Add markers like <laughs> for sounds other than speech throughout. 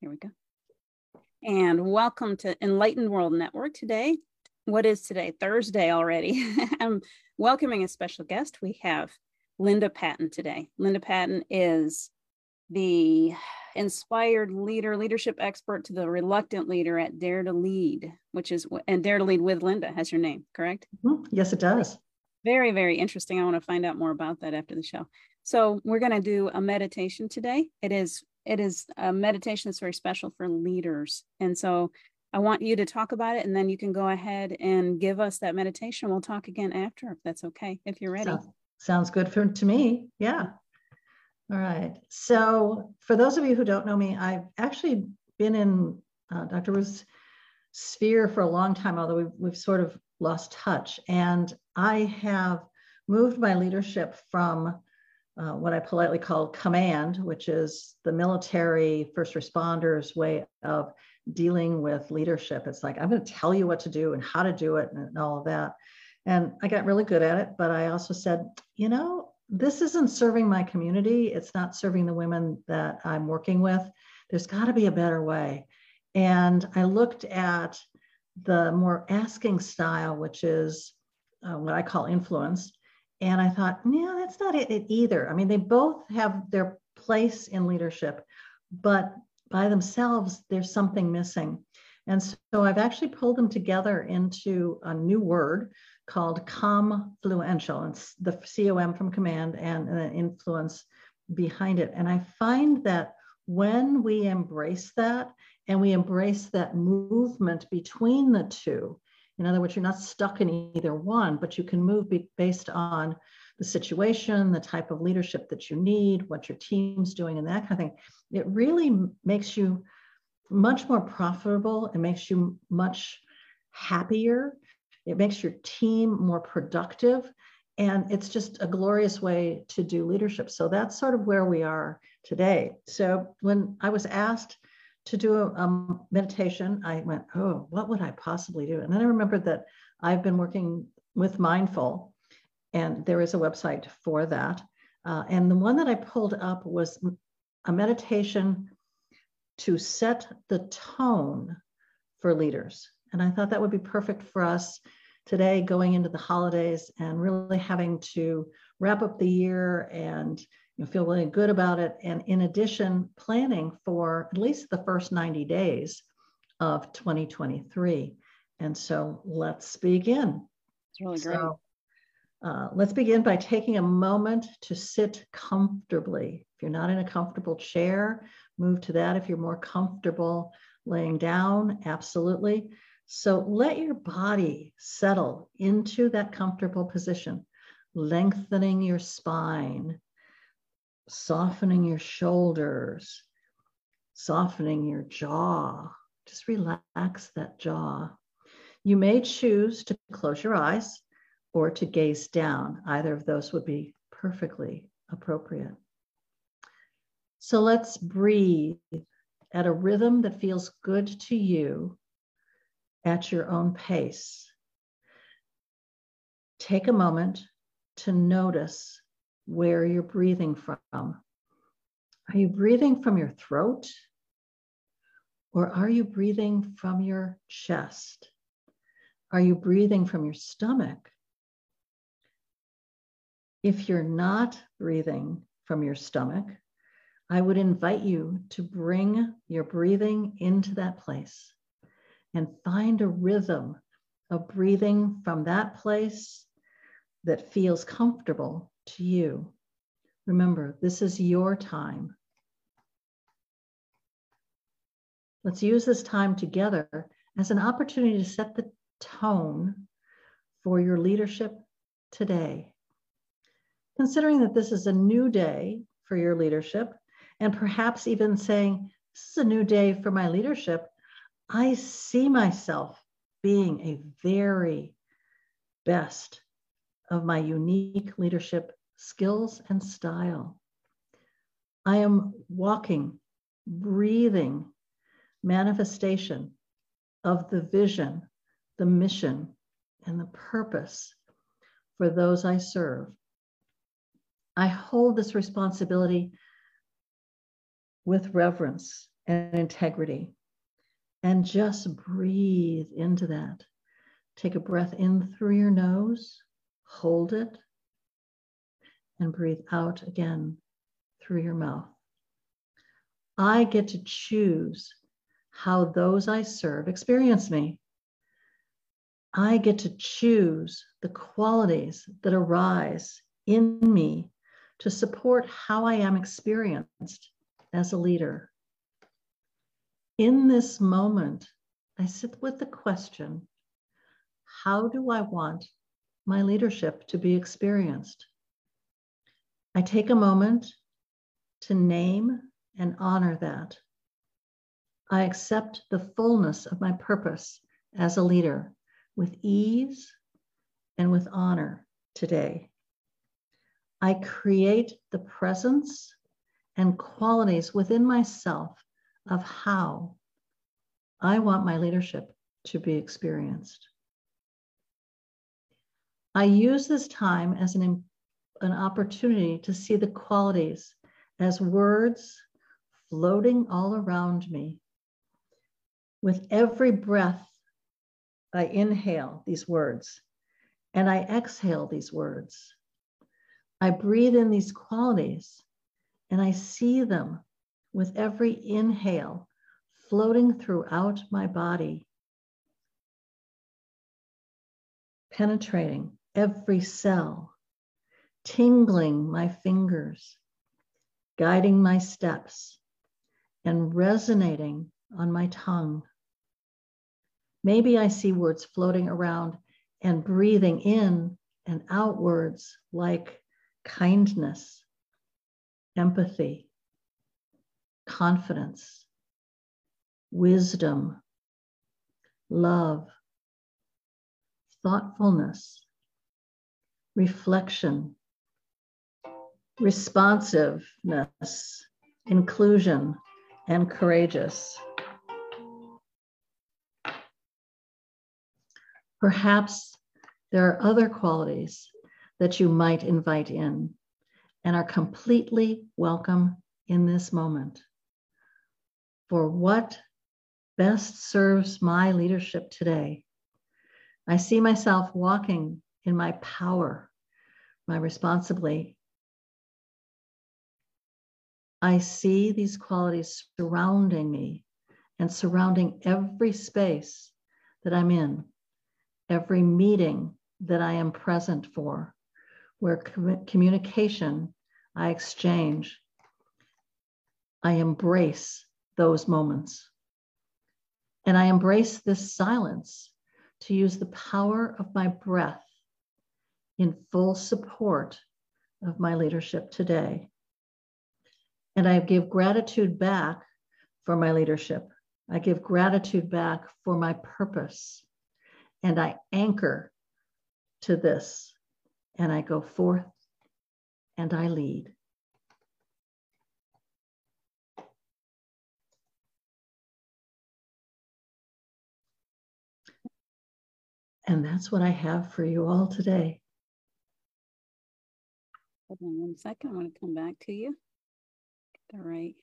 Here we go. And welcome to Enlightened World Network today. What is today? Thursday already. <laughs> I'm welcoming a special guest. We have Linda Patten today. Linda Patten is the inspired leader, leadership expert to the reluctant leader at Dare to Lead, which is, and Dare to Lead with Linda has your name, correct? Mm-hmm. Yes, it does. Very, very interesting. I want to find out more about that after the show. So we're going to do a meditation today. It is it is a meditation that's very special for leaders. And so I want you to talk about it and then you can go ahead and give us that meditation. We'll talk again after if that's okay, if you're ready. Sounds, sounds good for, to me. Yeah. All right. So, for those of you who don't know me, I've actually been in uh, Dr. Ruth's sphere for a long time, although we've, we've sort of lost touch. And I have moved my leadership from uh, what I politely call command, which is the military first responders way of dealing with leadership. It's like, I'm going to tell you what to do and how to do it and, and all of that. And I got really good at it. But I also said, you know, this isn't serving my community. It's not serving the women that I'm working with. There's got to be a better way. And I looked at the more asking style, which is uh, what I call influence. And I thought, no, that's not it, it either. I mean, they both have their place in leadership, but by themselves, there's something missing. And so I've actually pulled them together into a new word called comfluential. It's the COM from command and an influence behind it. And I find that when we embrace that and we embrace that movement between the two, in other words, you're not stuck in either one, but you can move based on the situation, the type of leadership that you need, what your team's doing, and that kind of thing. It really makes you much more profitable. It makes you much happier. It makes your team more productive. And it's just a glorious way to do leadership. So that's sort of where we are today. So when I was asked to do a, a meditation, I went, oh, what would I possibly do? And then I remembered that I've been working with Mindful, and there is a website for that. Uh, and the one that I pulled up was a meditation to set the tone for leaders. And I thought that would be perfect for us today going into the holidays and really having to wrap up the year and you feel really good about it. And in addition, planning for at least the first 90 days of 2023. And so let's begin. It's really great. So, uh, let's begin by taking a moment to sit comfortably. If you're not in a comfortable chair, move to that. If you're more comfortable laying down, absolutely. So let your body settle into that comfortable position, lengthening your spine, softening your shoulders, softening your jaw. Just relax that jaw. You may choose to close your eyes or to gaze down. Either of those would be perfectly appropriate. So let's breathe at a rhythm that feels good to you at your own pace. Take a moment to notice where you're breathing from. Are you breathing from your throat? Or are you breathing from your chest? Are you breathing from your stomach? If you're not breathing from your stomach, I would invite you to bring your breathing into that place and find a rhythm of breathing from that place that feels comfortable to you. Remember, this is your time. Let's use this time together as an opportunity to set the tone for your leadership today. Considering that this is a new day for your leadership, and perhaps even saying, This is a new day for my leadership, I see myself being a very best of my unique leadership skills and style. I am walking, breathing manifestation of the vision, the mission, and the purpose for those I serve. I hold this responsibility with reverence and integrity. And just breathe into that. Take a breath in through your nose, hold it, and breathe out again through your mouth. I get to choose how those I serve experience me. I get to choose the qualities that arise in me to support how I am experienced as a leader. In this moment, I sit with the question how do I want my leadership to be experienced? I take a moment to name and honor that. I accept the fullness of my purpose as a leader with ease and with honor today. I create the presence and qualities within myself of how I want my leadership to be experienced. I use this time as an, an opportunity to see the qualities as words floating all around me. With every breath, I inhale these words and I exhale these words. I breathe in these qualities and I see them with every inhale floating throughout my body, penetrating every cell, tingling my fingers, guiding my steps, and resonating on my tongue. Maybe I see words floating around and breathing in and outwards like kindness, empathy, confidence, wisdom, love, thoughtfulness, reflection, responsiveness, inclusion, and courageous. Perhaps there are other qualities that you might invite in and are completely welcome in this moment. For what best serves my leadership today? I see myself walking in my power, my responsibly. I see these qualities surrounding me and surrounding every space that I'm in, every meeting that I am present for, where com- communication I exchange. I embrace those moments. And I embrace this silence to use the power of my breath in full support of my leadership today. And I give gratitude back for my leadership. I give gratitude back for my purpose. And I anchor to this. And I go forth and I lead. And that's what I have for you all today. Hold on one second. I want to come back to you. That right.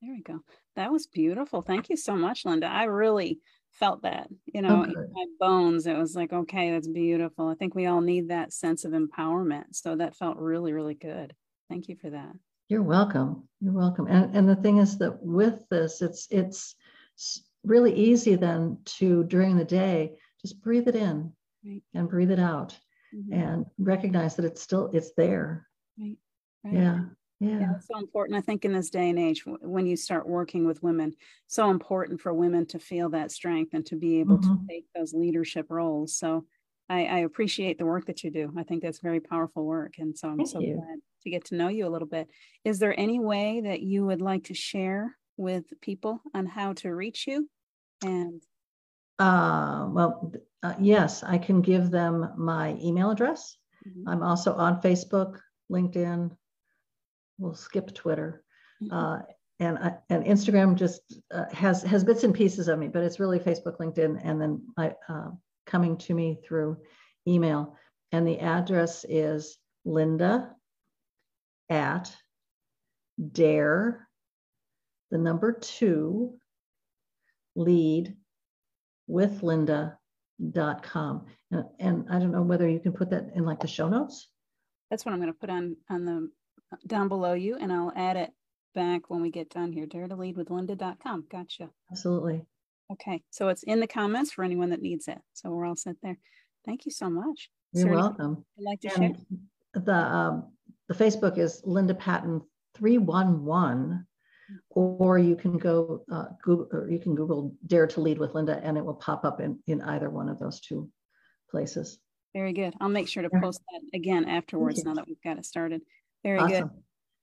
There we go. That was beautiful. Thank you so much, Linda. I really felt that, you know, okay. in my bones. It was like, okay, that's beautiful. I think we all need that sense of empowerment. So that felt really, really good. Thank you for that. You're welcome. You're welcome. And and the thing is that with this, it's it's really easy then to during the day just breathe it in right. and breathe it out mm-hmm. and recognize that it's still it's there right, right. yeah yeah. yeah so important i think in this day and age when you start working with women so important for women to feel that strength and to be able mm-hmm. to take those leadership roles so I, I, appreciate the work that you do i think that's very powerful work and so i'm Thank so you. glad to get to know you a little bit is there any way that you would like to share with people on how to reach you and uh, well, uh, yes, I can give them my email address. Mm-hmm. I'm also on Facebook, LinkedIn. We'll skip Twitter, mm-hmm. uh, and uh, and Instagram just uh, has has bits and pieces of me, but it's really Facebook, LinkedIn, and then I, uh, coming to me through email. And the address is Linda at Dare, the number two, lead with linda.com. And, and I don't know whether you can put that in like the show notes. That's what I'm going to put on on the down below you, and I'll add it back when we get done here. Dare to lead with linda.com. Gotcha. Absolutely. Okay. So it's in the comments for anyone that needs it. So we're all set there. Thank you so much. You're welcome. You'd like to And share? the, um, the Facebook is Linda Patten 311, or you can go, uh, Google, or you can Google Dare to Lead with Linda, and it will pop up in, in either one of those two places. Very good. I'll make sure to post that again afterwards now that we've got it started. Very good.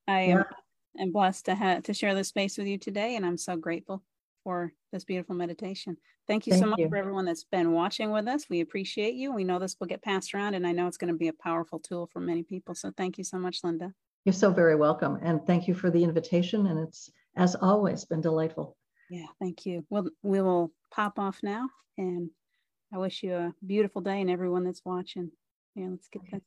I am, Yeah. am blessed to have to share this space with you today, and I'm so grateful for this beautiful meditation. Thank you so much you. for everyone that's been watching with us. We appreciate you. We know this will get passed around, and I know it's going to be a powerful tool for many people. So thank you so much, Linda. You're so very welcome. And thank you for the invitation. And it's, as always, been delightful. Yeah, thank you. Well, we will pop off now, and I wish you a beautiful day and everyone that's watching. Yeah, let's get that